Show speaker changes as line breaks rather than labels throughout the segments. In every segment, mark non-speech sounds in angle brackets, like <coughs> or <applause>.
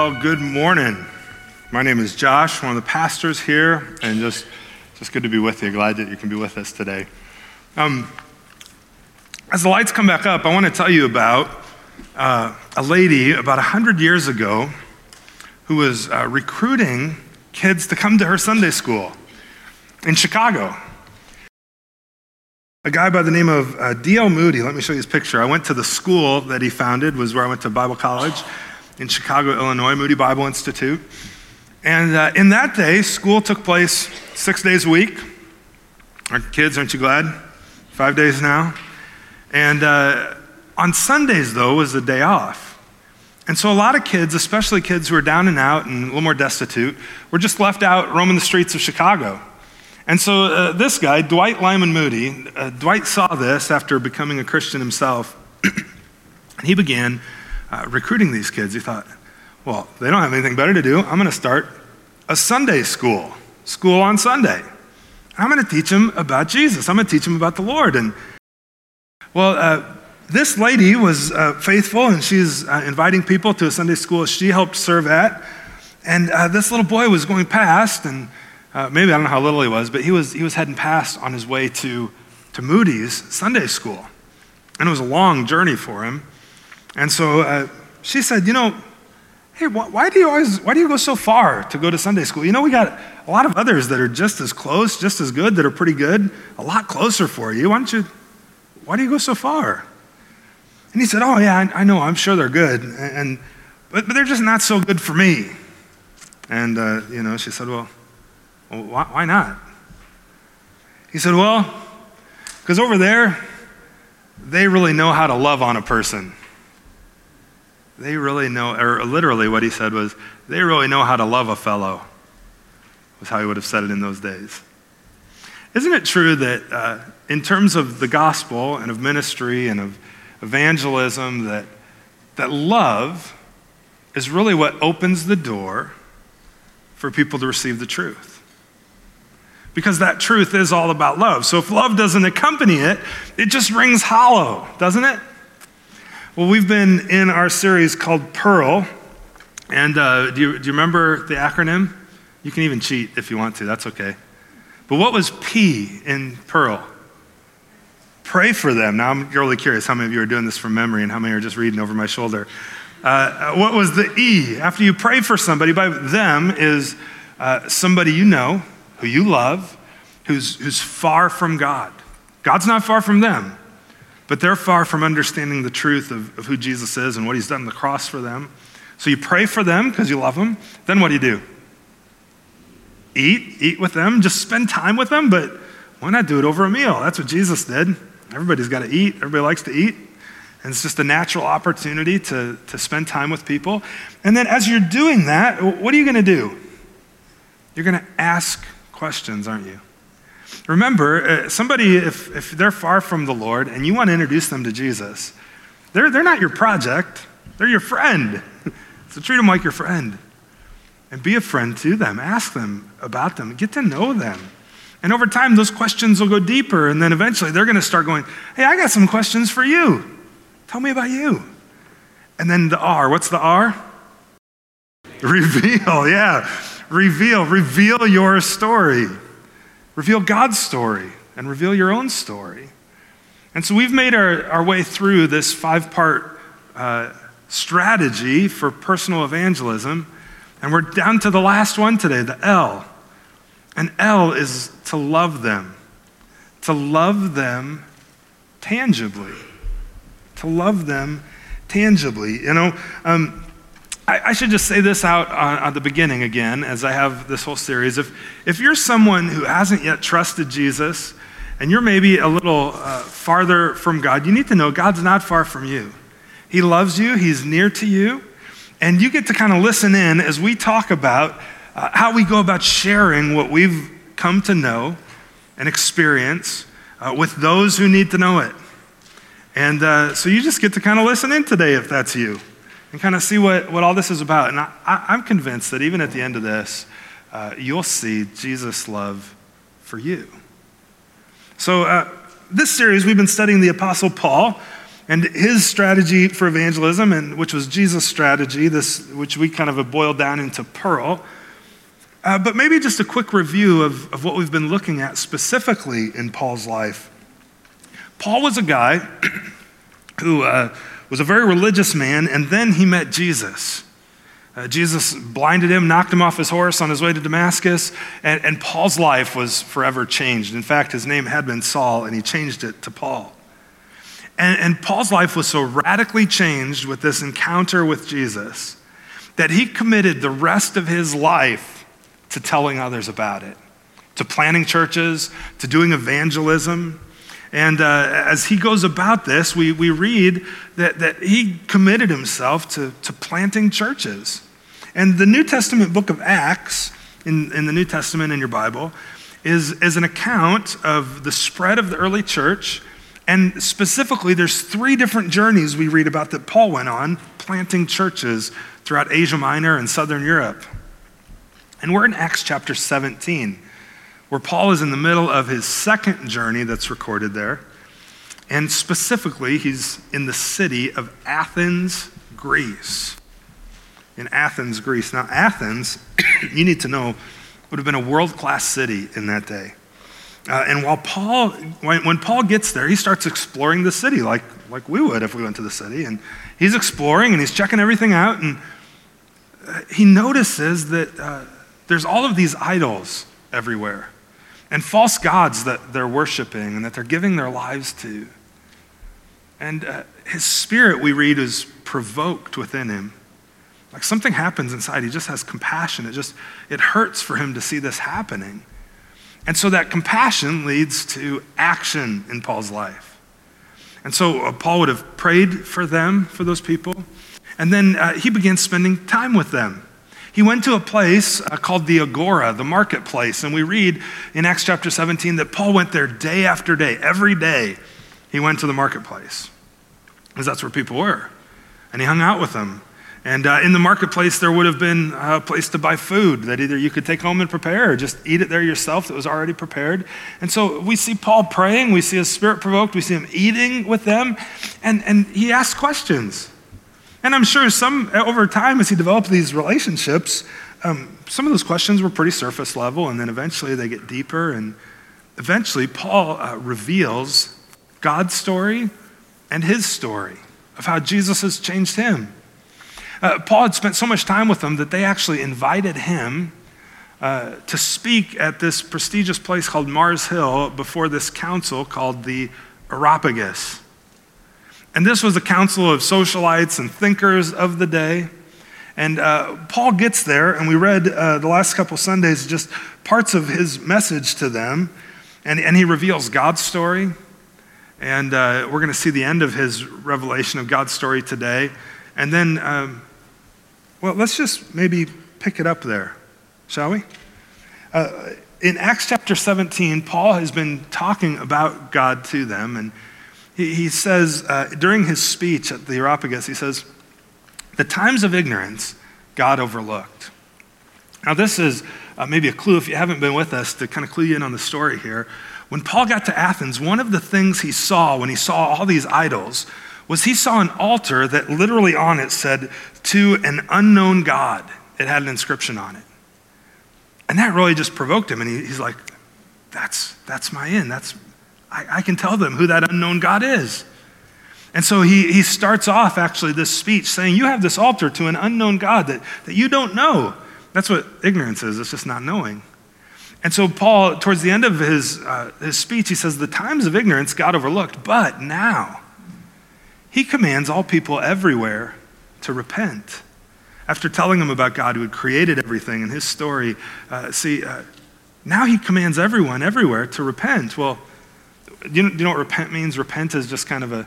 Well, good morning. My name is Josh, one of the pastors here, and just, just good to be with you. Glad that you can be with us today. Um, as the lights come back up, I want to tell you about uh, a lady about 100 years ago who was uh, recruiting kids to come to her Sunday school in Chicago. A guy by the name of uh, D.L. Moody, let me show you his picture. I went to the school that he founded, was where I went to Bible college in Chicago, Illinois, Moody Bible Institute. And uh, in that day, school took place six days a week. Our kids, aren't you glad? Five days now. And uh, on Sundays, though, was the day off. And so a lot of kids, especially kids who are down and out and a little more destitute, were just left out roaming the streets of Chicago. And so uh, this guy, Dwight Lyman Moody, uh, Dwight saw this after becoming a Christian himself, and <clears throat> he began uh, recruiting these kids, he thought, well, they don't have anything better to do. I'm going to start a Sunday school, school on Sunday. I'm going to teach them about Jesus. I'm going to teach them about the Lord. And well, uh, this lady was uh, faithful, and she's uh, inviting people to a Sunday school she helped serve at. And uh, this little boy was going past, and uh, maybe I don't know how little he was, but he was, he was heading past on his way to, to Moody's Sunday school. And it was a long journey for him. And so uh, she said, You know, hey, wh- why do you always, why do you go so far to go to Sunday school? You know, we got a lot of others that are just as close, just as good, that are pretty good, a lot closer for you. Why don't you, why do you go so far? And he said, Oh, yeah, I, I know, I'm sure they're good. And, and but, but they're just not so good for me. And, uh, you know, she said, Well, why, why not? He said, Well, because over there, they really know how to love on a person. They really know, or literally what he said was, they really know how to love a fellow, was how he would have said it in those days. Isn't it true that uh, in terms of the gospel and of ministry and of evangelism, that, that love is really what opens the door for people to receive the truth? Because that truth is all about love. So if love doesn't accompany it, it just rings hollow, doesn't it? Well, we've been in our series called Pearl. And uh, do, you, do you remember the acronym? You can even cheat if you want to, that's okay. But what was P in Pearl? Pray for them. Now, I'm really curious how many of you are doing this from memory and how many are just reading over my shoulder. Uh, what was the E? After you pray for somebody, by them is uh, somebody you know, who you love, who's, who's far from God. God's not far from them but they're far from understanding the truth of, of who Jesus is and what he's done on the cross for them. So you pray for them because you love them. Then what do you do? Eat, eat with them, just spend time with them, but why not do it over a meal? That's what Jesus did. Everybody's got to eat, everybody likes to eat. And it's just a natural opportunity to, to spend time with people. And then as you're doing that, what are you going to do? You're going to ask questions, aren't you? Remember, uh, somebody, if, if they're far from the Lord and you want to introduce them to Jesus, they're, they're not your project, they're your friend. <laughs> so treat them like your friend. And be a friend to them. Ask them about them. Get to know them. And over time, those questions will go deeper. And then eventually, they're going to start going, Hey, I got some questions for you. Tell me about you. And then the R. What's the R? Reveal, <laughs> yeah. Reveal. Reveal your story. Reveal God's story and reveal your own story. And so we've made our, our way through this five part uh, strategy for personal evangelism. And we're down to the last one today, the L. And L is to love them, to love them tangibly. To love them tangibly. You know, um, I, I should just say this out at the beginning again, as I have this whole series. If, if you're someone who hasn't yet trusted Jesus, and you're maybe a little uh, farther from God, you need to know God's not far from you. He loves you, He's near to you, and you get to kind of listen in as we talk about uh, how we go about sharing what we've come to know and experience uh, with those who need to know it. And uh, so you just get to kind of listen in today if that's you and kind of see what, what all this is about. And I, am convinced that even at the end of this, uh, you'll see Jesus' love for you. So, uh, this series, we've been studying the Apostle Paul, And his strategy for evangelism, and which was Jesus' strategy, this, which we kind of boiled down into Pearl. Uh, but maybe just a quick review of, of what we've been looking at specifically in Paul's life. Paul was a guy <clears throat> who uh, was a very religious man, and then he met Jesus. Uh, Jesus blinded him, knocked him off his horse on his way to Damascus, and, and Paul's life was forever changed. In fact, his name had been Saul, and he changed it to Paul. And, and Paul's life was so radically changed with this encounter with Jesus that he committed the rest of his life to telling others about it, to planning churches, to doing evangelism. And uh, as he goes about this, we, we read that, that he committed himself to, to planting churches. And the New Testament book of Acts, in, in the New Testament in your Bible, is, is an account of the spread of the early church and specifically, there's three different journeys we read about that Paul went on, planting churches throughout Asia Minor and Southern Europe. And we're in Acts chapter 17, where Paul is in the middle of his second journey that's recorded there. And specifically, he's in the city of Athens, Greece. In Athens, Greece. Now, Athens, <coughs> you need to know, would have been a world class city in that day. Uh, and while Paul, when, when, Paul gets there, he starts exploring the city like, like we would if we went to the city. And he's exploring and he's checking everything out. And uh, he notices that uh, there's all of these idols everywhere and false gods that they're worshiping and that they're giving their lives to. And uh, his spirit, we read, is provoked within him. Like something happens inside. He just has compassion. It just, it hurts for him to see this happening. And so that compassion leads to action in Paul's life. And so uh, Paul would have prayed for them, for those people, and then uh, he began spending time with them. He went to a place uh, called the Agora, the marketplace, and we read in Acts chapter 17 that Paul went there day after day, every day he went to the marketplace, because that's where people were. And he hung out with them. And uh, in the marketplace, there would have been a place to buy food that either you could take home and prepare or just eat it there yourself that was already prepared. And so we see Paul praying, we see his spirit provoked, we see him eating with them, and, and he asks questions. And I'm sure some, over time, as he developed these relationships, um, some of those questions were pretty surface level, and then eventually they get deeper. And eventually, Paul uh, reveals God's story and his story of how Jesus has changed him. Uh, Paul had spent so much time with them that they actually invited him uh, to speak at this prestigious place called Mars Hill before this council called the Areopagus. And this was a council of socialites and thinkers of the day. And uh, Paul gets there, and we read uh, the last couple Sundays just parts of his message to them. And, and he reveals God's story. And uh, we're going to see the end of his revelation of God's story today. And then um, well, let's just maybe pick it up there, shall we? Uh, in Acts chapter 17, Paul has been talking about God to them, and he, says, uh, during his speech at the Areopagus, he says, The times of ignorance God overlooked. Now, this is uh, maybe a clue if you haven't been with us to kind of clue you in on the story here. When Paul got to Athens, one of the things he saw when he saw all these idols was he saw an altar that literally on it said, to an unknown God. It had an inscription on it. And that really just provoked him. And he, he's like, that's, that's my in. That's, I, I can tell them who that unknown God is. And so he, he starts off actually this speech saying, You have this altar to an unknown God that, that you don't know. That's what ignorance is, it's just not knowing. And so, Paul, towards the end of his, uh, his speech, he says, The times of ignorance God overlooked, but now he commands all people everywhere to repent. After telling them about God who had created everything and his story, uh, see, uh, now he commands everyone everywhere to repent. Well, you, know, you know what repent means? Repent is just kind of a,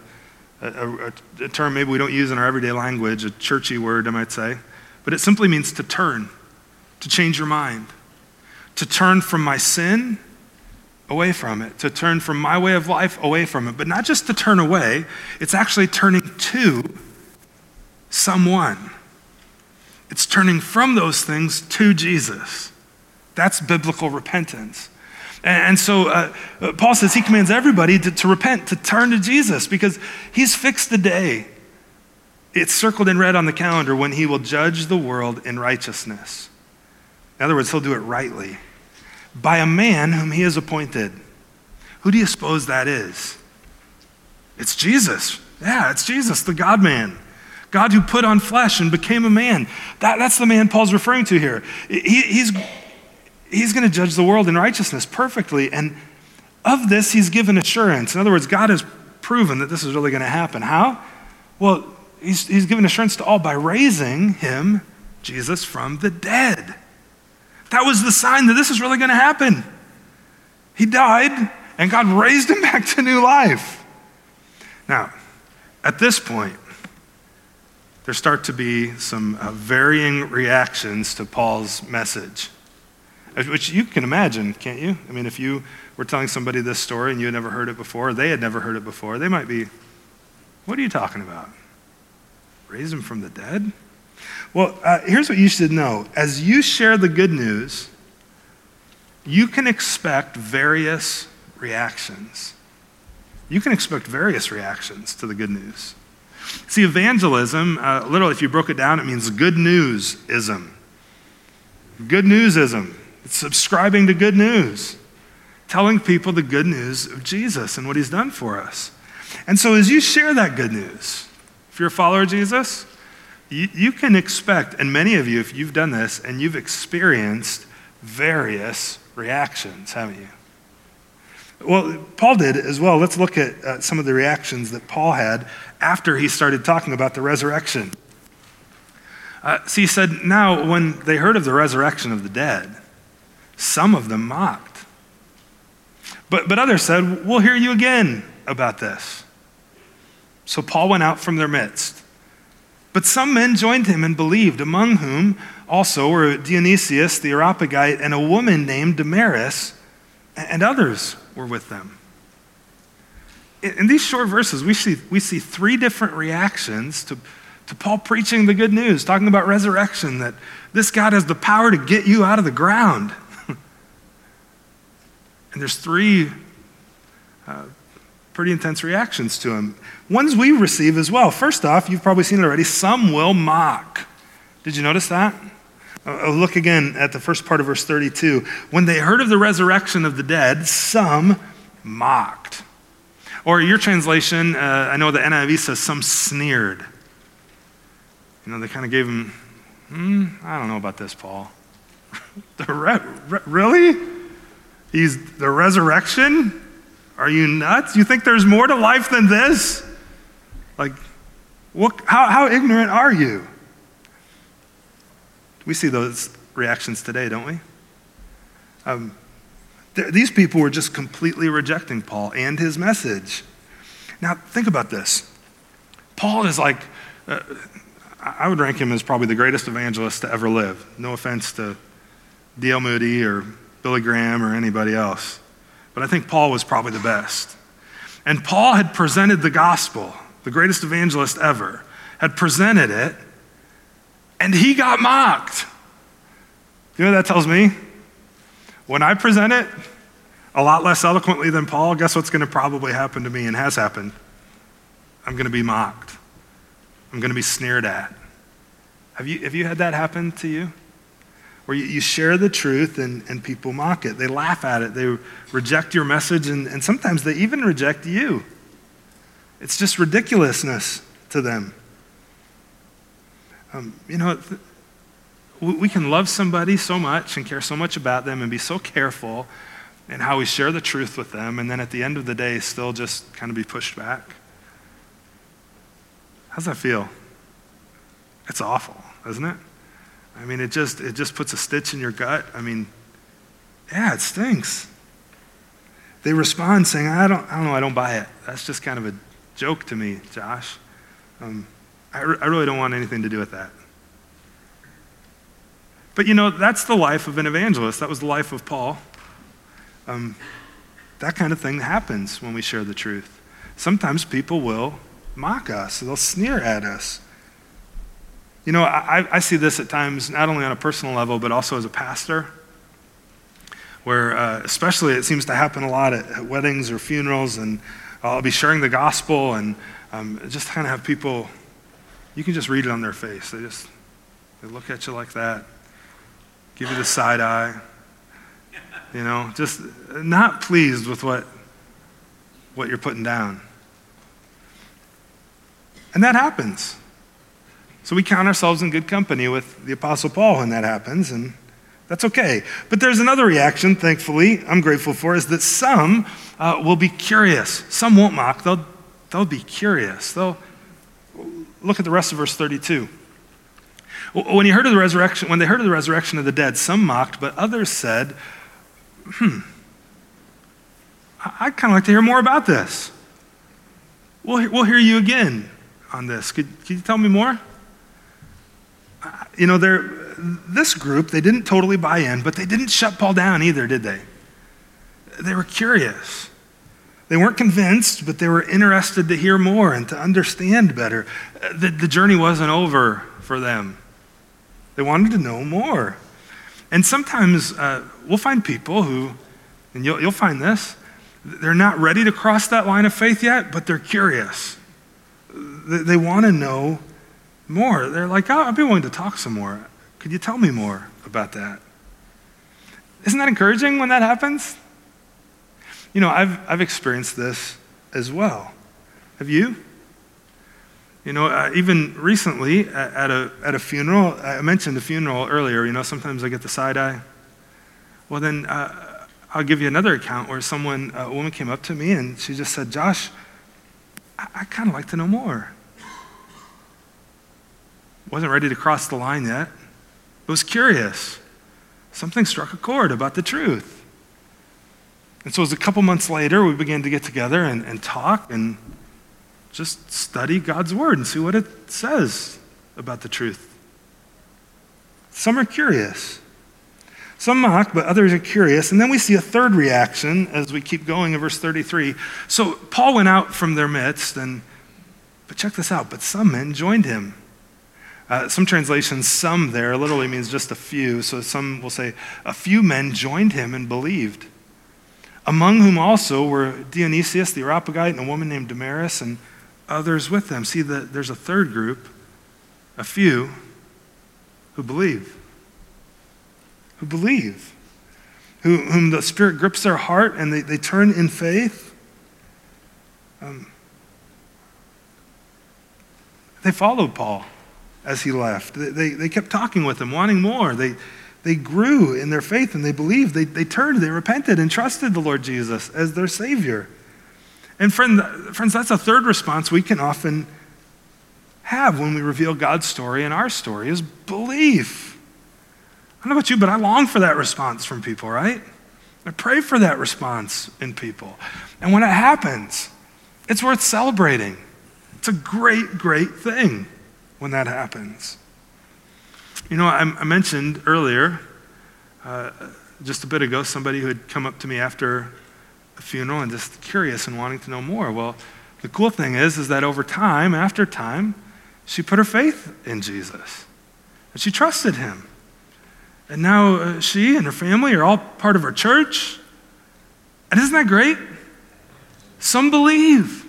a, a, a term maybe we don't use in our everyday language, a churchy word, I might say. But it simply means to turn, to change your mind, to turn from my sin away from it, to turn from my way of life away from it. But not just to turn away, it's actually turning to someone. It's turning from those things to Jesus. That's biblical repentance. And so uh, Paul says he commands everybody to, to repent, to turn to Jesus, because he's fixed the day. It's circled in red on the calendar when he will judge the world in righteousness. In other words, he'll do it rightly by a man whom he has appointed. Who do you suppose that is? It's Jesus. Yeah, it's Jesus, the God man. God who put on flesh and became a man. That, that's the man Paul's referring to here. He, he's he's going to judge the world in righteousness perfectly. And of this, he's given assurance. In other words, God has proven that this is really going to happen. How? Well, he's, he's given assurance to all by raising him, Jesus, from the dead. That was the sign that this is really going to happen. He died, and God raised him <laughs> back to new life. Now, at this point, there start to be some uh, varying reactions to Paul's message, which you can imagine, can't you? I mean, if you were telling somebody this story and you had never heard it before, or they had never heard it before, they might be, What are you talking about? Raise him from the dead? Well, uh, here's what you should know as you share the good news, you can expect various reactions. You can expect various reactions to the good news. See, evangelism, uh, literally, if you broke it down, it means good news ism. Good news ism. It's subscribing to good news, telling people the good news of Jesus and what he's done for us. And so, as you share that good news, if you're a follower of Jesus, you, you can expect, and many of you, if you've done this and you've experienced various reactions, haven't you? Well, Paul did as well. Let's look at uh, some of the reactions that Paul had after he started talking about the resurrection. Uh, see, he said, Now, when they heard of the resurrection of the dead, some of them mocked. But, but others said, We'll hear you again about this. So Paul went out from their midst. But some men joined him and believed, among whom also were Dionysius the Areopagite and a woman named Damaris, and others were with them. In these short verses, we see, we see three different reactions to, to Paul preaching the good news, talking about resurrection, that this God has the power to get you out of the ground. And there's three uh, pretty intense reactions to him. Ones we receive as well. First off, you've probably seen it already, some will mock. Did you notice that? Uh, uh, look again at the first part of verse 32. When they heard of the resurrection of the dead, some mocked. Or your translation, uh, I know the NIV says some sneered. You know, they kind of gave him, hmm, I don't know about this, Paul. <laughs> the re- re- really? He's the resurrection? Are you nuts? You think there's more to life than this? Like, what, how, how ignorant are you? We see those reactions today, don't we? Um, th- these people were just completely rejecting Paul and his message. Now, think about this. Paul is like, uh, I would rank him as probably the greatest evangelist to ever live. No offense to D.L. Moody or Billy Graham or anybody else. But I think Paul was probably the best. And Paul had presented the gospel, the greatest evangelist ever, had presented it and he got mocked. You know what that tells me? When I present it a lot less eloquently than Paul, guess what's going to probably happen to me and has happened? I'm going to be mocked. I'm going to be sneered at. Have you, have you had that happen to you? Where you, you share the truth and, and people mock it. They laugh at it. They reject your message, and, and sometimes they even reject you. It's just ridiculousness to them. Um, you know, we can love somebody so much and care so much about them and be so careful in how we share the truth with them, and then at the end of the day, still just kind of be pushed back. How's that feel? It's awful, isn't it? I mean, it just it just puts a stitch in your gut. I mean, yeah, it stinks. They respond saying, "I don't, I don't know, I don't buy it." That's just kind of a joke to me, Josh. Um, I, re- I really don't want anything to do with that. But you know, that's the life of an evangelist. That was the life of Paul. Um, that kind of thing happens when we share the truth. Sometimes people will mock us, they'll sneer at us. You know, I, I see this at times, not only on a personal level, but also as a pastor. where uh, especially it seems to happen a lot at, at weddings or funerals, and I'll be sharing the gospel and um, just kind of have people, you can just read it on their face. They just they look at you like that, give you the side eye, you know, just not pleased with what, what you're putting down. And that happens. So we count ourselves in good company with the Apostle Paul when that happens, and that's okay. But there's another reaction, thankfully, I'm grateful for, is that some uh, will be curious. Some won't mock, they'll, they'll be curious. They'll look at the rest of verse 32. When, you heard of the resurrection, when they heard of the resurrection of the dead, some mocked, but others said, hmm, I'd kind of like to hear more about this. We'll, we'll hear you again on this. Could, could you tell me more? You know, this group, they didn't totally buy in, but they didn't shut Paul down either, did they? They were curious. They weren't convinced, but they were interested to hear more and to understand better. The, the journey wasn't over for them. They wanted to know more. And sometimes uh, we'll find people who, and you'll, you'll find this, they're not ready to cross that line of faith yet, but they're curious. They, they want to know more. They're like, oh, I'd be willing to talk some more. Could you tell me more about that? Isn't that encouraging when that happens? You know, I've, I've experienced this as well. Have you? You know, uh, even recently at a, at a funeral, I mentioned the funeral earlier, you know, sometimes I get the side eye. Well, then uh, I'll give you another account where someone, a woman came up to me and she just said, Josh, I, I kind of like to know more. Wasn't ready to cross the line yet, but was curious. Something struck a chord about the truth. And so it was a couple months later, we began to get together and, and talk, and just study God's word and see what it says about the truth. Some are curious. Some mock, but others are curious. And then we see a third reaction as we keep going in verse 33. So Paul went out from their midst, and but check this out. But some men joined him. Uh, some translations, some there, literally means just a few. So some will say, a few men joined him and believed. Among whom also were Dionysius the Areopagite and a woman named Damaris and others with them. See, the, there's a third group, a few, who believe. Who believe. Who, whom the Spirit grips their heart and they, they turn in faith. Um, they followed Paul as he left. They, they, they, kept talking with him, wanting more. They, they grew in their faith and they believed. They, they turned, they repented, and trusted the Lord Jesus as their Savior. And friend, friends, that's a third response we can often have when we reveal God's story and our story is belief. I don't know about you, but I long for that response from people, right? I pray for that response in people. And when it happens, it's worth celebrating. It's a great, great thing when that happens. You know, I, I mentioned earlier, uh, just a bit ago, somebody who had come up to me after a funeral and just curious and wanting to know more. Well, the cool thing is, is that over time, after time, she put her faith in Jesus. And she trusted him. And now uh, she and her family are all part of our church. And isn't that great? Some believe.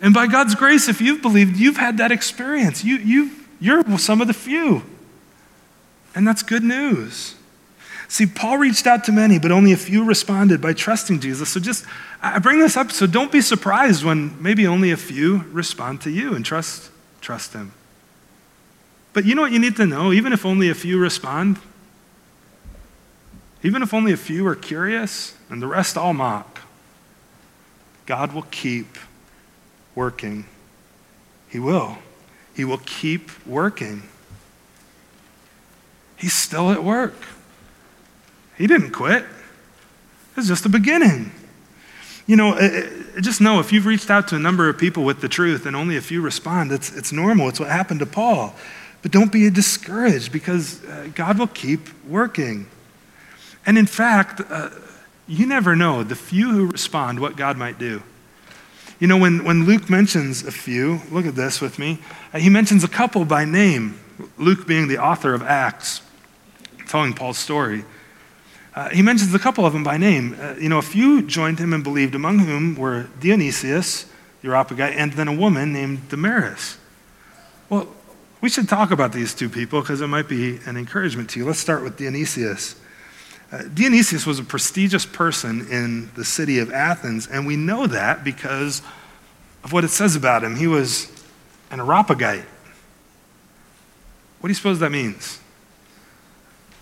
And by God's grace, if you've believed, you've had that experience. You, you, you're some of the few. And that's good news. See, Paul reached out to many, but only a few responded by trusting Jesus. So just, I bring this up, so don't be surprised when maybe only a few respond to you and trust, trust him. But you know what you need to know? Even if only a few respond, even if only a few are curious and the rest all mock, God will keep working. He will. He will keep working. He's still at work. He didn't quit. It's just the beginning. You know, just know if you've reached out to a number of people with the truth and only a few respond, it's, it's normal. It's what happened to Paul. But don't be discouraged because uh, God will keep working. And in fact, uh, you never know the few who respond what God might do. You know, when, when Luke mentions a few, look at this with me, uh, he mentions a couple by name, Luke being the author of Acts, telling Paul's story. uh, he mentions a couple of them by name. Uh, you know, a few joined him and believed, among whom were Dionysius, the and then a woman named Damaris. Well, we should talk about these two people because it might be an encouragement to you. Let's start with Dionysius. Uh, Dionysius was a prestigious person in the city of Athens, and we know that because of what it says about him. He was an Areopagite. What do you suppose that means?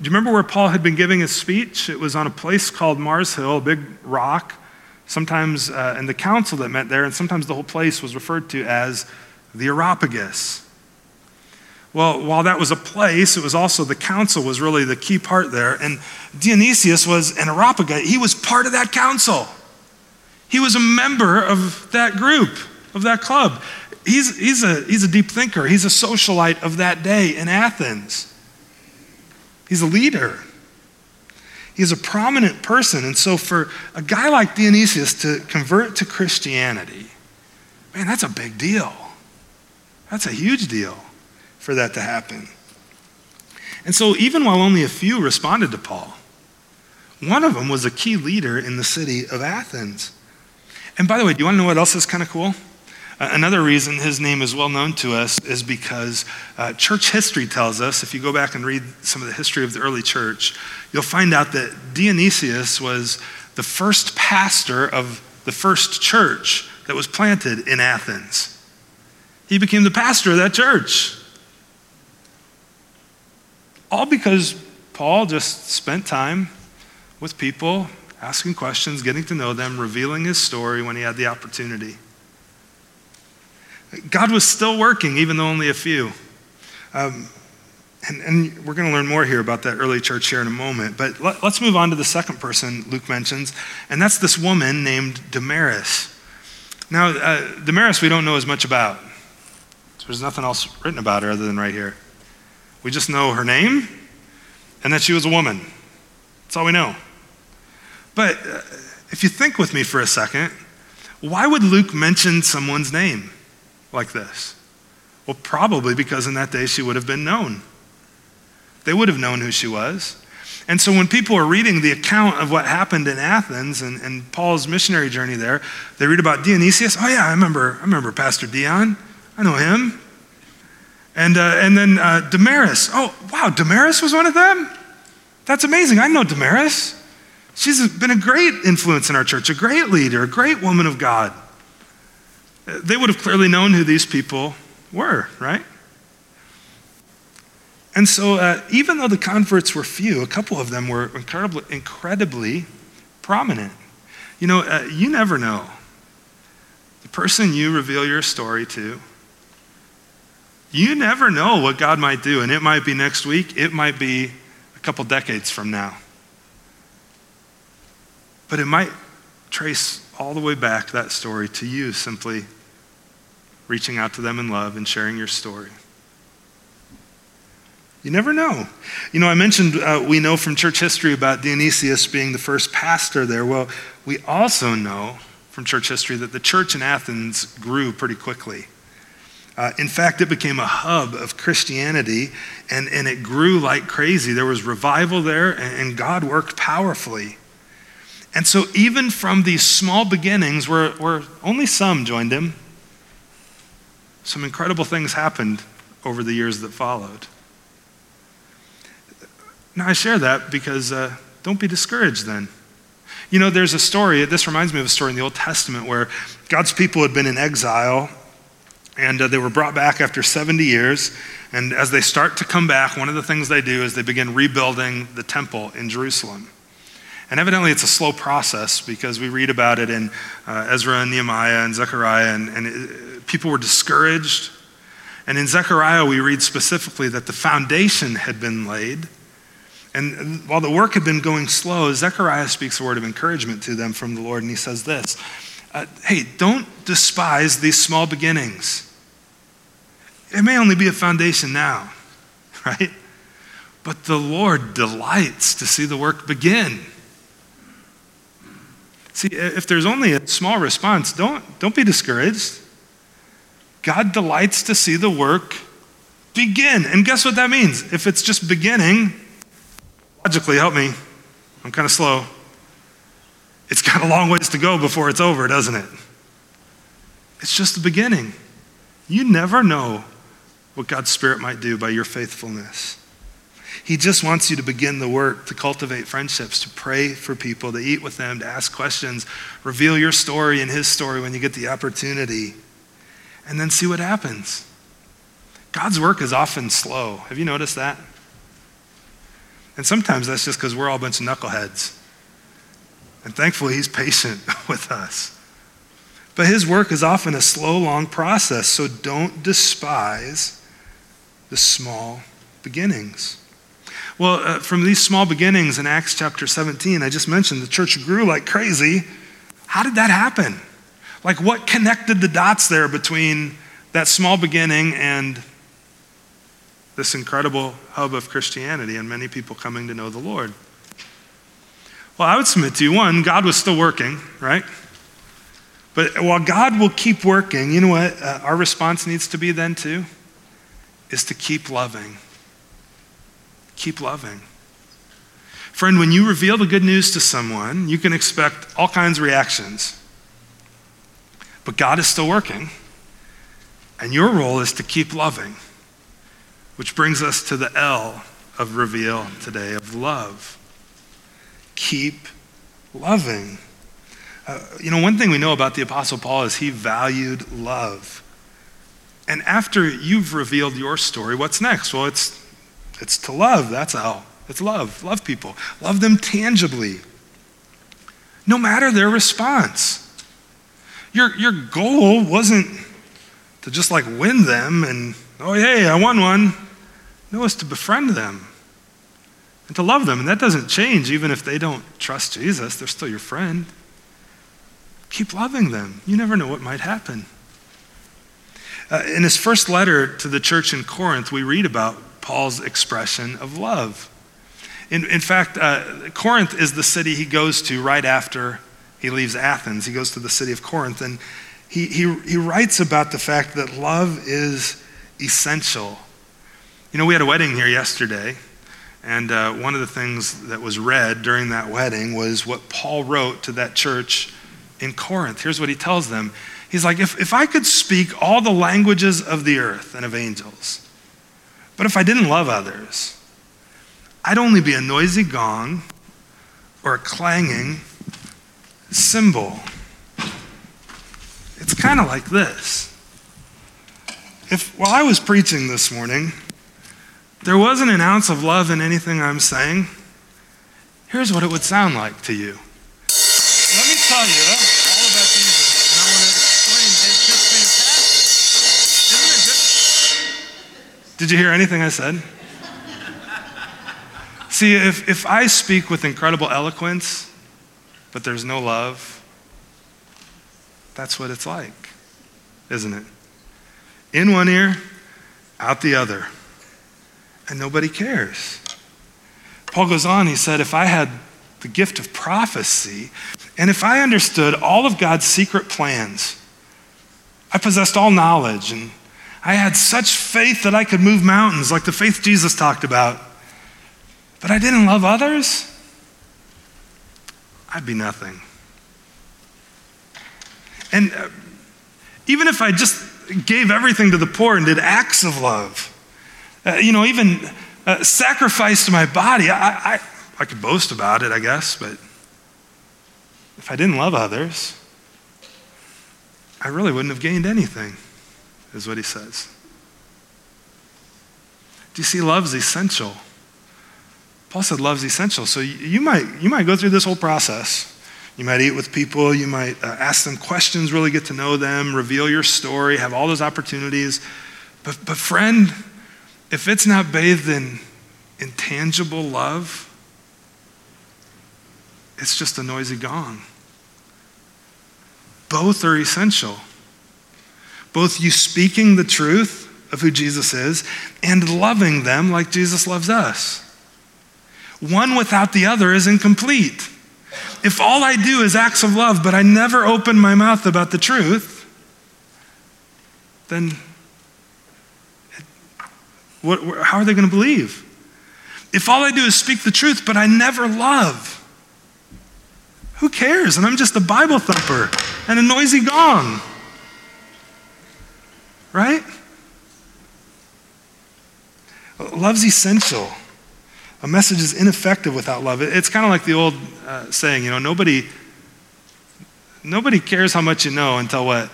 Do you remember where Paul had been giving his speech? It was on a place called Mars Hill, a big rock. Sometimes, uh, and the council that met there, and sometimes the whole place was referred to as the Areopagus. Well, while that was a place, it was also the council was really the key part there. And Dionysius was an Areopagite. He was part of that council. He was a member of that group, of that club. He's, he's, a, he's a deep thinker. He's a socialite of that day in Athens. He's a leader. He's a prominent person. And so, for a guy like Dionysius to convert to Christianity, man, that's a big deal. That's a huge deal for that to happen. And so, even while only a few responded to Paul, one of them was a key leader in the city of Athens. And by the way, do you want to know what else is kind of cool? Another reason his name is well known to us is because uh, church history tells us, if you go back and read some of the history of the early church, you'll find out that Dionysius was the first pastor of the first church that was planted in Athens. He became the pastor of that church. All because Paul just spent time with people, asking questions, getting to know them, revealing his story when he had the opportunity. God was still working, even though only a few. Um, and, and, we're going to learn more here about that early church here in a moment. But let, us move on to the second person Luke mentions, and that's this woman named Damaris. Now, uh, Damaris, we don't know as much about. There's nothing else written about her other than right here. We just know her name and that she was a woman. That's all we know. But uh, if you think with me for a second, why would Luke mention someone's name like this? Well, probably because in that day she would have been known. They would have known who she was. And so when people are reading the account of what happened in Athens and, and Paul's missionary journey there, they read about Dionysius. Oh, yeah, I remember, I remember Pastor Dion. I know him. And, uh, and then uh, Damaris. Oh, wow, Damaris was one of them? That's amazing. I know Damaris. She's been a great influence in our church, a great leader, a great woman of God. They would have clearly known who these people were, right? And so, uh, even though the converts were few, a couple of them were incredibly, incredibly prominent. You know, uh, you never know. The person you reveal your story to, you never know what God might do. And it might be next week, it might be a couple decades from now. But it might trace all the way back that story to you simply reaching out to them in love and sharing your story. You never know. You know, I mentioned uh, we know from church history about Dionysius being the first pastor there. Well, we also know from church history that the church in Athens grew pretty quickly. Uh, in fact, it became a hub of Christianity and, and it grew like crazy. There was revival there, and, and God worked powerfully. And so, even from these small beginnings, where, where only some joined him, some incredible things happened over the years that followed. Now, I share that because uh, don't be discouraged then. You know, there's a story, this reminds me of a story in the Old Testament where God's people had been in exile and uh, they were brought back after 70 years. And as they start to come back, one of the things they do is they begin rebuilding the temple in Jerusalem. And evidently, it's a slow process because we read about it in uh, Ezra and Nehemiah and Zechariah, and, and it, people were discouraged. And in Zechariah, we read specifically that the foundation had been laid. And while the work had been going slow, Zechariah speaks a word of encouragement to them from the Lord, and he says this uh, Hey, don't despise these small beginnings. It may only be a foundation now, <laughs> right? But the Lord delights to see the work begin. See, if there's only a small response, don't, don't be discouraged. God delights to see the work begin. And guess what that means? If it's just beginning, logically, help me. I'm kind of slow. It's got a long ways to go before it's over, doesn't it? It's just the beginning. You never know what God's Spirit might do by your faithfulness. He just wants you to begin the work to cultivate friendships, to pray for people, to eat with them, to ask questions, reveal your story and his story when you get the opportunity, and then see what happens. God's work is often slow. Have you noticed that? And sometimes that's just because we're all a bunch of knuckleheads. And thankfully, he's patient <laughs> with us. But his work is often a slow, long process, so don't despise the small beginnings. Well, uh, from these small beginnings in Acts chapter 17, I just mentioned the church grew like crazy. How did that happen? Like, what connected the dots there between that small beginning and this incredible hub of Christianity and many people coming to know the Lord? Well, I would submit to you one, God was still working, right? But while God will keep working, you know what uh, our response needs to be then too? Is to keep loving. Keep loving. Friend, when you reveal the good news to someone, you can expect all kinds of reactions. But God is still working, and your role is to keep loving. Which brings us to the L of reveal today, of love. Keep loving. Uh, you know, one thing we know about the Apostle Paul is he valued love. And after you've revealed your story, what's next? Well, it's, it's to love. That's how. It's love. Love people. Love them tangibly. No matter their response. Your, your goal wasn't to just like win them and, oh, hey, I won one. No, it's to befriend them and to love them. And that doesn't change even if they don't trust Jesus, they're still your friend. Keep loving them. You never know what might happen. Uh, in his first letter to the church in Corinth, we read about Paul's expression of love. In, in fact, uh, Corinth is the city he goes to right after he leaves Athens. He goes to the city of Corinth, and he, he, he writes about the fact that love is essential. You know, we had a wedding here yesterday, and uh, one of the things that was read during that wedding was what Paul wrote to that church in Corinth. Here's what he tells them He's like, if, if I could speak all the languages of the earth and of angels, but if I didn't love others, I'd only be a noisy gong or a clanging cymbal. It's kind of like this. If while I was preaching this morning, there wasn't an ounce of love in anything I'm saying, here's what it would sound like to you. Let me tell you all about Jesus, and I want to explain. It's just fantastic. Isn't it? Did you hear anything I said? See, if, if I speak with incredible eloquence, but there's no love, that's what it's like, isn't it? In one ear, out the other and nobody cares. Paul goes on, he said, If I had the gift of prophecy, and if I understood all of God's secret plans, I possessed all knowledge, and I had such faith that I could move mountains, like the faith Jesus talked about, but I didn't love others, I'd be nothing. And uh, even if I just gave everything to the poor and did acts of love, uh, you know, even uh, sacrificed my body. I, I, I could boast about it, I guess, but if I didn't love others, I really wouldn't have gained anything, is what he says. Do you see love's essential? Paul said love's essential. So you, you might, you might go through this whole process. You might eat with people. You might uh, ask them questions, really get to know them, reveal your story, have all those opportunities. But, but friend, if it's not bathed in intangible love, it's just a noisy gong. Both are essential. Both you speaking the truth of who Jesus is and loving them like Jesus loves us. One without the other is incomplete. If all I do is acts of love, but I never open my mouth about the truth, then what, how are they going to believe? If all I do is speak the truth, but I never love, Who cares? And I'm just a Bible thumper and a noisy gong. Right? Love's essential. A message is ineffective without love. It's kind of like the old uh, saying, you know, nobody, nobody cares how much you know until what?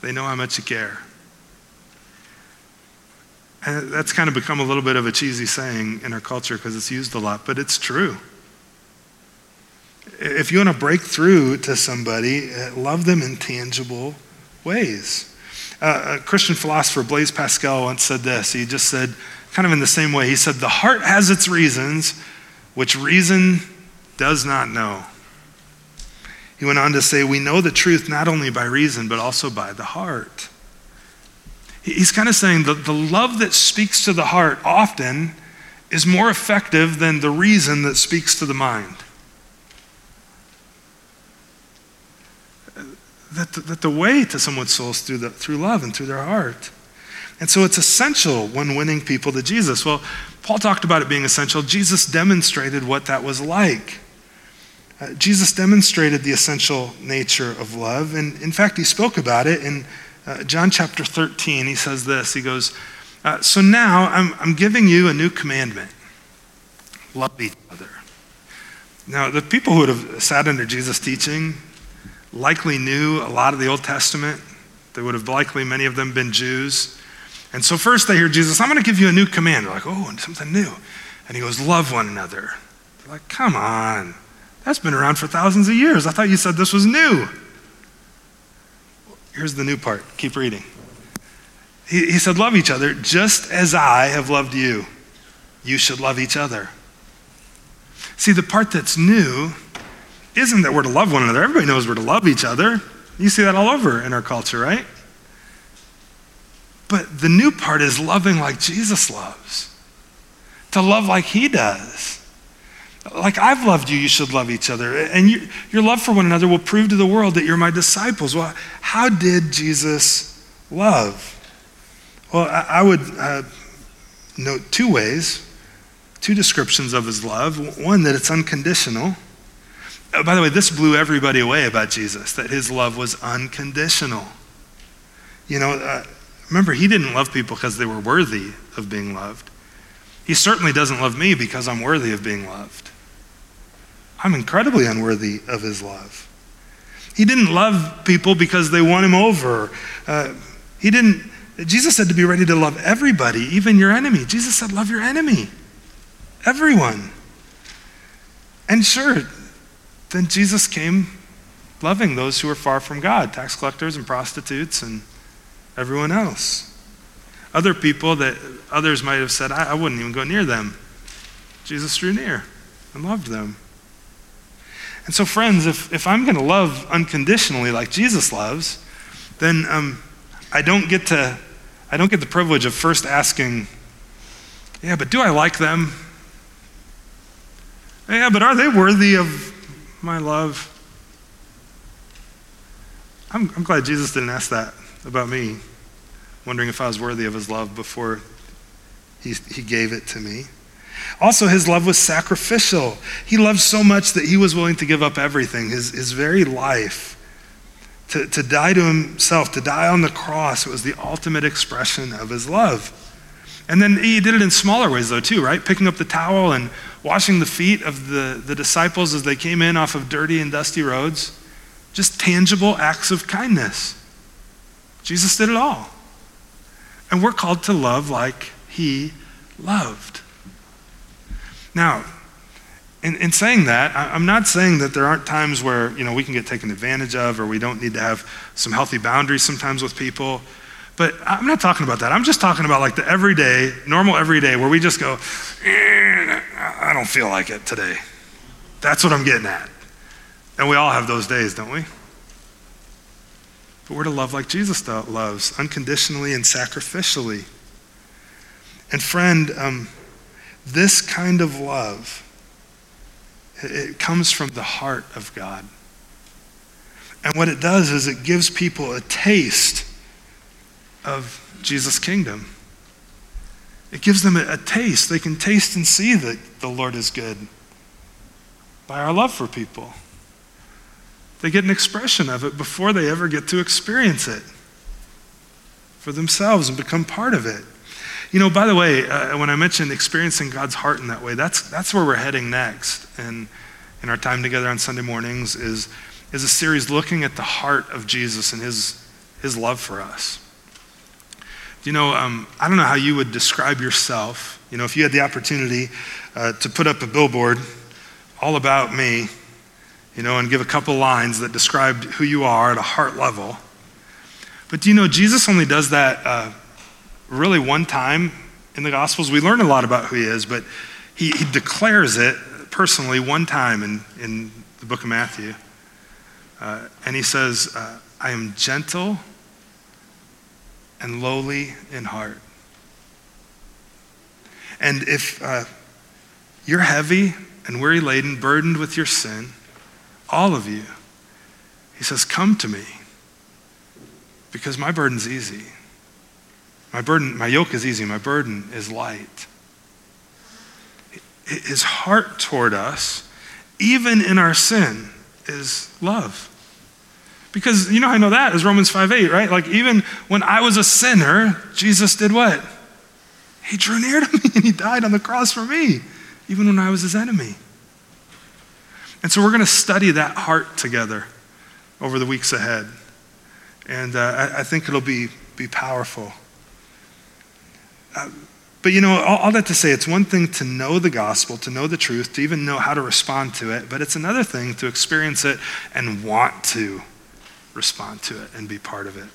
They know how much you care. And that's kind of become a little bit of a cheesy saying in our culture because it's used a lot, but it's true. If you want to break through to somebody, uh, love them in tangible ways. Uh, a Christian philosopher, Blaise Pascal, once said this. He just said, kind of in the same way, he said, The heart has its reasons, which reason does not know. He went on to say, We know the truth not only by reason, but also by the heart. He's kind of saying that the love that speaks to the heart often is more effective than the reason that speaks to the mind. that the, that the way to someone's soul is through, the, through love and through their heart. And so it's essential when winning people to Jesus. Well, Paul talked about it being essential. Jesus demonstrated what that was like. Uh, Jesus demonstrated the essential nature of love. And in fact, he spoke about it in uh, John chapter 13. He says this He goes, uh, So now I'm, I'm giving you a new commandment love each other. Now, the people who would have sat under Jesus' teaching, likely knew a lot of the Old Testament. They would have likely, many of them, been Jews. And so first they hear Jesus, I'm going to give you a new command. They're like, oh, something new. And he goes, love one another. They're like, come on. That's been around for thousands of years. I thought you said this was new. Here's the new part. Keep reading. He, he said, Love each other just as I have loved you. You should love each other. See, the part that's new isn't that we're to love one another. Everybody knows we're to love each other. You see that all over in our culture, right? But the new part is loving like Jesus loves, to love like he does. Like I've loved you, you should love each other. And you, your love for one another will prove to the world that you're my disciples. Well, how did Jesus love? Well, I, I would uh, note two ways, two descriptions of his love. One, that it's unconditional. Oh, by the way, this blew everybody away about Jesus, that his love was unconditional. You know, uh, remember, he didn't love people because they were worthy of being loved. He certainly doesn't love me because I'm worthy of being loved. I'm incredibly unworthy of his love. He didn't love people because they won him over. Uh, he didn't, Jesus said to be ready to love everybody, even your enemy. Jesus said, love your enemy, everyone. And sure, then Jesus came loving those who were far from God tax collectors and prostitutes and everyone else. Other people that others might have said, I, I wouldn't even go near them. Jesus drew near and loved them. And so, friends, if, if I'm going to love unconditionally like Jesus loves, then um, I don't get to I don't get the privilege of first asking, yeah, but do I like them? Yeah, but are they worthy of my love? I'm, I'm glad Jesus didn't ask that about me, wondering if I was worthy of his love before he, he gave it to me. Also, his love was sacrificial. He loved so much that he was willing to give up everything, his, his very life, to, to die to himself, to die on the cross. It was the ultimate expression of his love. And then he did it in smaller ways, though, too, right? Picking up the towel and washing the feet of the, the disciples as they came in off of dirty and dusty roads. Just tangible acts of kindness. Jesus did it all. And we're called to love like he loved. Now, in, in saying that, I, I'm not saying that there aren't times where you know we can get taken advantage of or we don't need to have some healthy boundaries sometimes with people. But I'm not talking about that. I'm just talking about like the everyday, normal everyday, where we just go, eh, I don't feel like it today. That's what I'm getting at. And we all have those days, don't we? But we're to love like Jesus loves, unconditionally and sacrificially. And friend, um, this kind of love, it comes from the heart of God. And what it does is it gives people a taste of Jesus' kingdom. It gives them a, a taste. They can taste and see that the Lord is good. by our love for people. They get an expression of it before they ever get to experience it for themselves and become part of it. You know, by the way, uh, when I mentioned experiencing God's heart in that way, that's, that's where we're heading next. And in our time together on Sunday mornings is, is a series looking at the heart of Jesus and his, his love for us. You know, um, I don't know how you would describe yourself. You know, if you had the opportunity uh, to put up a billboard all about me, you know, and give a couple lines that described who you are at a heart level. But do you know, Jesus only does that uh, really one time in the Gospels. We learn a lot about who he is, but he, he declares it personally one time in, in the book of Matthew. Uh, and he says, uh, I am gentle and lowly in heart. And if uh, you're heavy and weary laden, burdened with your sin, all of you, he says, Come to me because my burden's easy. My burden, my yoke is easy, my burden is light. His heart toward us, even in our sin, is love. Because you know I know that is Romans 5 8, right? Like even when I was a sinner, Jesus did what? He drew near to <laughs> me and he died on the cross for me, even when I was his enemy. And so we're going to study that heart together over the weeks ahead. And uh, I, I, think it'll be, be powerful. But you know, all, all, that to say, it's one thing to know the gospel, to know the truth, to even know how to respond to it, but it's another thing to experience it and want to respond to it and be part of it.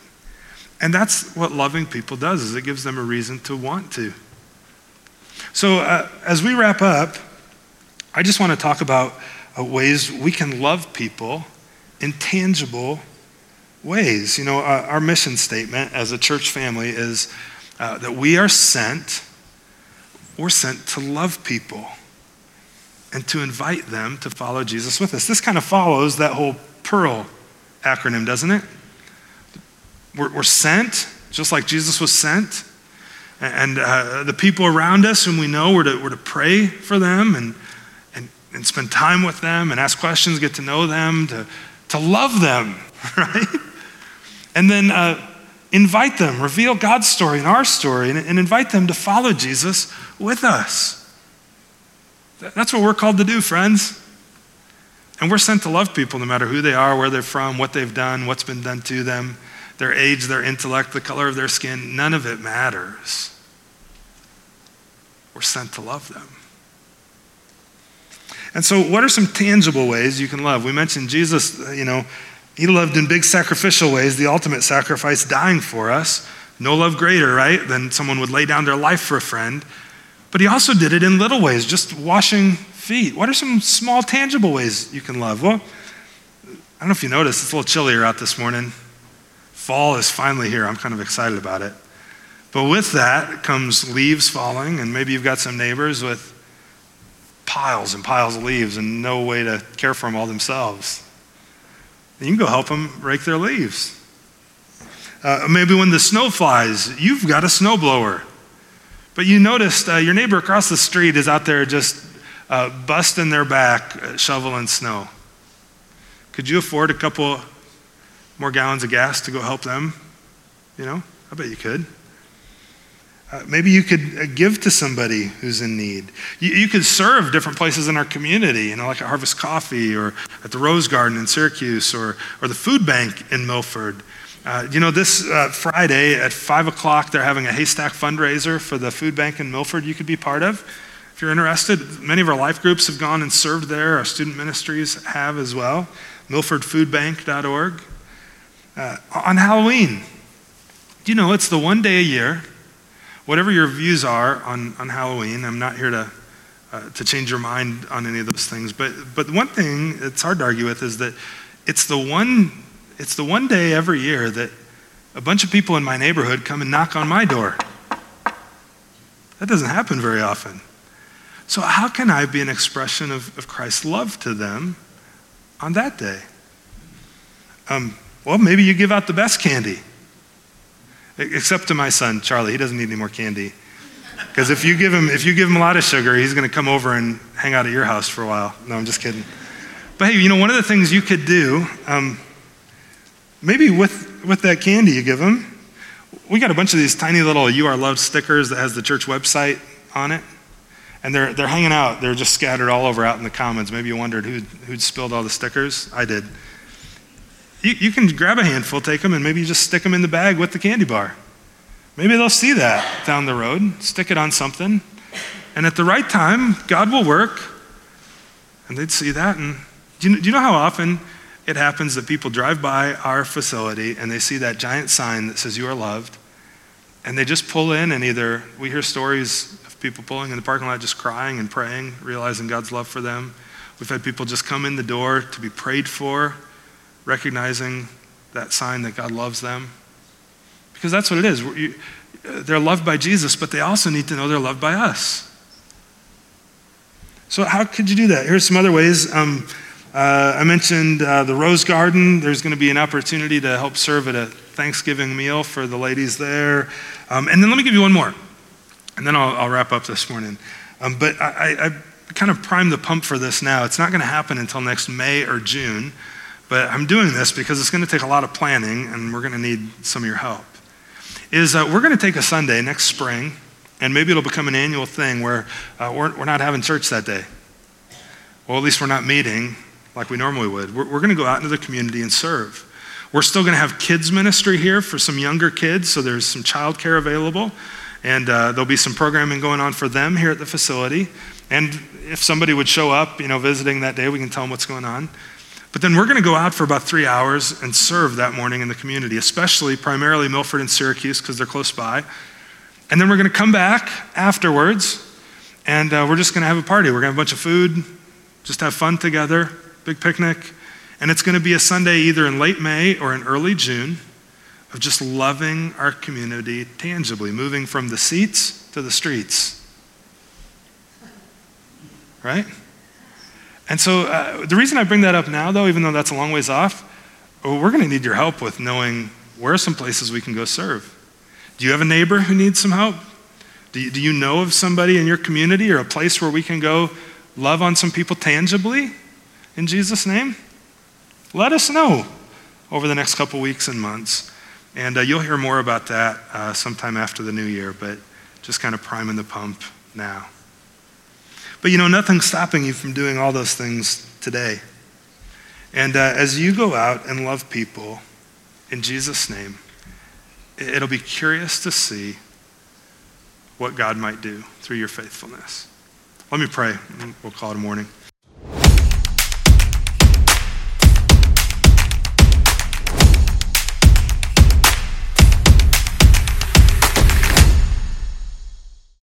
And that's what loving people does, is it gives them a reason to want to. So uh, as we wrap up, I just want to talk about uh, ways we can love people in tangible ways. You know, uh, our mission statement as a church family is uh, that we are sent, we're sent to love people and to invite them to follow Jesus with us. This kind of follows that whole Pearl acronym, doesn't it? We're, we're sent, just like Jesus was sent. And uh, the people around us whom we know, we're to, we're to pray for them and, and, and spend time with them and ask questions, get to know them, to, to love them, <laughs> right? And then uh, invite them, reveal God's story and our story, and, and invite them to follow Jesus with us. That's what we're called to do, friends. And we're sent to love people no matter who they are, where they're from, what they've done, what's been done to them, their age, their intellect, the color of their skin. None of it matters. We're sent to love them. And so, what are some tangible ways you can love? We mentioned Jesus, you know, he loved in big sacrificial ways, the ultimate sacrifice, dying for us. No love greater, right, than someone would lay down their life for a friend. But he also did it in little ways, just washing feet. What are some small, tangible ways you can love? Well, I don't know if you noticed, it's a little chillier out this morning. Fall is finally here. I'm kind of excited about it. But with that comes leaves falling, and maybe you've got some neighbors with piles and piles of leaves and no way to care for them all themselves. You can go help them rake their leaves. Uh, maybe when the snow flies, you've got a snowblower. But you noticed uh, your neighbor across the street is out there just uh, busting their back, uh, shoveling snow. Could you afford a couple more gallons of gas to go help them? You know, I bet you could. Uh, maybe you could uh, give to somebody who's in need. You, you, could serve different places in our community, you know, like at Harvest Coffee or at the Rose Garden in Syracuse or, or the food bank in Milford. Uh, you know, this uh, Friday at 5 o'clock, they're having a haystack fundraiser for the food bank in Milford you could be part of. If you're interested, many of our life groups have gone and served there. Our student ministries have as well. MilfordFoodBank.org. Uh, on Halloween, you know it's the one day a year whatever your views are on, on Halloween, I'm not here to, uh, to change your mind on any of those things. But, but one thing it's hard to argue with is that it's the, one, it's the one day every year that a bunch of people in my neighborhood come and knock on my door. That doesn't happen very often. So, how can I be an expression of, of Christ's love to them on that day? Um, well, maybe you give out the best candy. Except to my son, Charlie. He doesn't need any more candy. Because if you give him if you give him a lot of sugar, he's going to come over and hang out at your house for a while. No, I'm just kidding. But hey, you know, one of the things you could do, um, maybe with, with that candy you give him, we got a bunch of these tiny little You Are Loved stickers that has the church website on it. And they're, they're hanging out. They're just scattered all over out in the commons. Maybe you wondered who'd, who'd spilled all the stickers. I did. You, you can grab a handful, take them, and maybe you just stick them in the bag with the candy bar. Maybe they'll see that down the road, stick it on something, and at the right time, God will work, and they'd see that. And do you, do you know how often it happens that people drive by our facility and they see that giant sign that says, You are loved, and they just pull in, and either we hear stories of people pulling in the parking lot just crying and praying, realizing God's love for them. We've had people just come in the door to be prayed for, recognizing that sign that God loves them. Because that's what it is. They're loved by Jesus, but they also need to know they're loved by us. So, how could you do that? Here's some other ways. Um, uh, I mentioned uh, the Rose Garden. There's going to be an opportunity to help serve at a Thanksgiving meal for the ladies there. Um, and then let me give you one more, and then I'll, I'll wrap up this morning. Um, but I, I, I kind of primed the pump for this now. It's not going to happen until next May or June, but I'm doing this because it's going to take a lot of planning, and we're going to need some of your help. Is uh, we're going to take a Sunday next spring and maybe it'll become an annual thing where uh, we're, we're not having church that day. Well, at least we're not meeting like we normally would. We're, we're going to go out into the community and serve. We're still going to have kids' ministry here for some younger kids, so there's some childcare available. And uh, there'll be some programming going on for them here at the facility. And if somebody would show up, you know, visiting that day, we can tell them what's going on. But then we're going to go out for about three hours and serve that morning in the community, especially primarily Milford and Syracuse because they're close by. And then we're going to come back afterwards, and uh, we're just going to have a party. We're going to have a bunch of food, just have fun together, big picnic. And it's going to be a Sunday either in late May or in early June of just loving our community tangibly, moving from the seats to the streets. Right? And so uh, the reason I bring that up now, though, even though that's a long ways off, well, we're going to need your help with knowing where are some places we can go serve. Do you have a neighbor who needs some help? Do you, do you know of somebody in your community or a place where we can go love on some people tangibly in Jesus' name? Let us know over the next couple weeks and months. And uh, you'll hear more about that uh, sometime after the new year, but just kind of priming the pump now. But you know, nothing's stopping you from doing all those things today. And uh, as you go out and love people in Jesus' name, it'll be curious to see what God might do through your faithfulness. Let me pray, we'll call it a morning.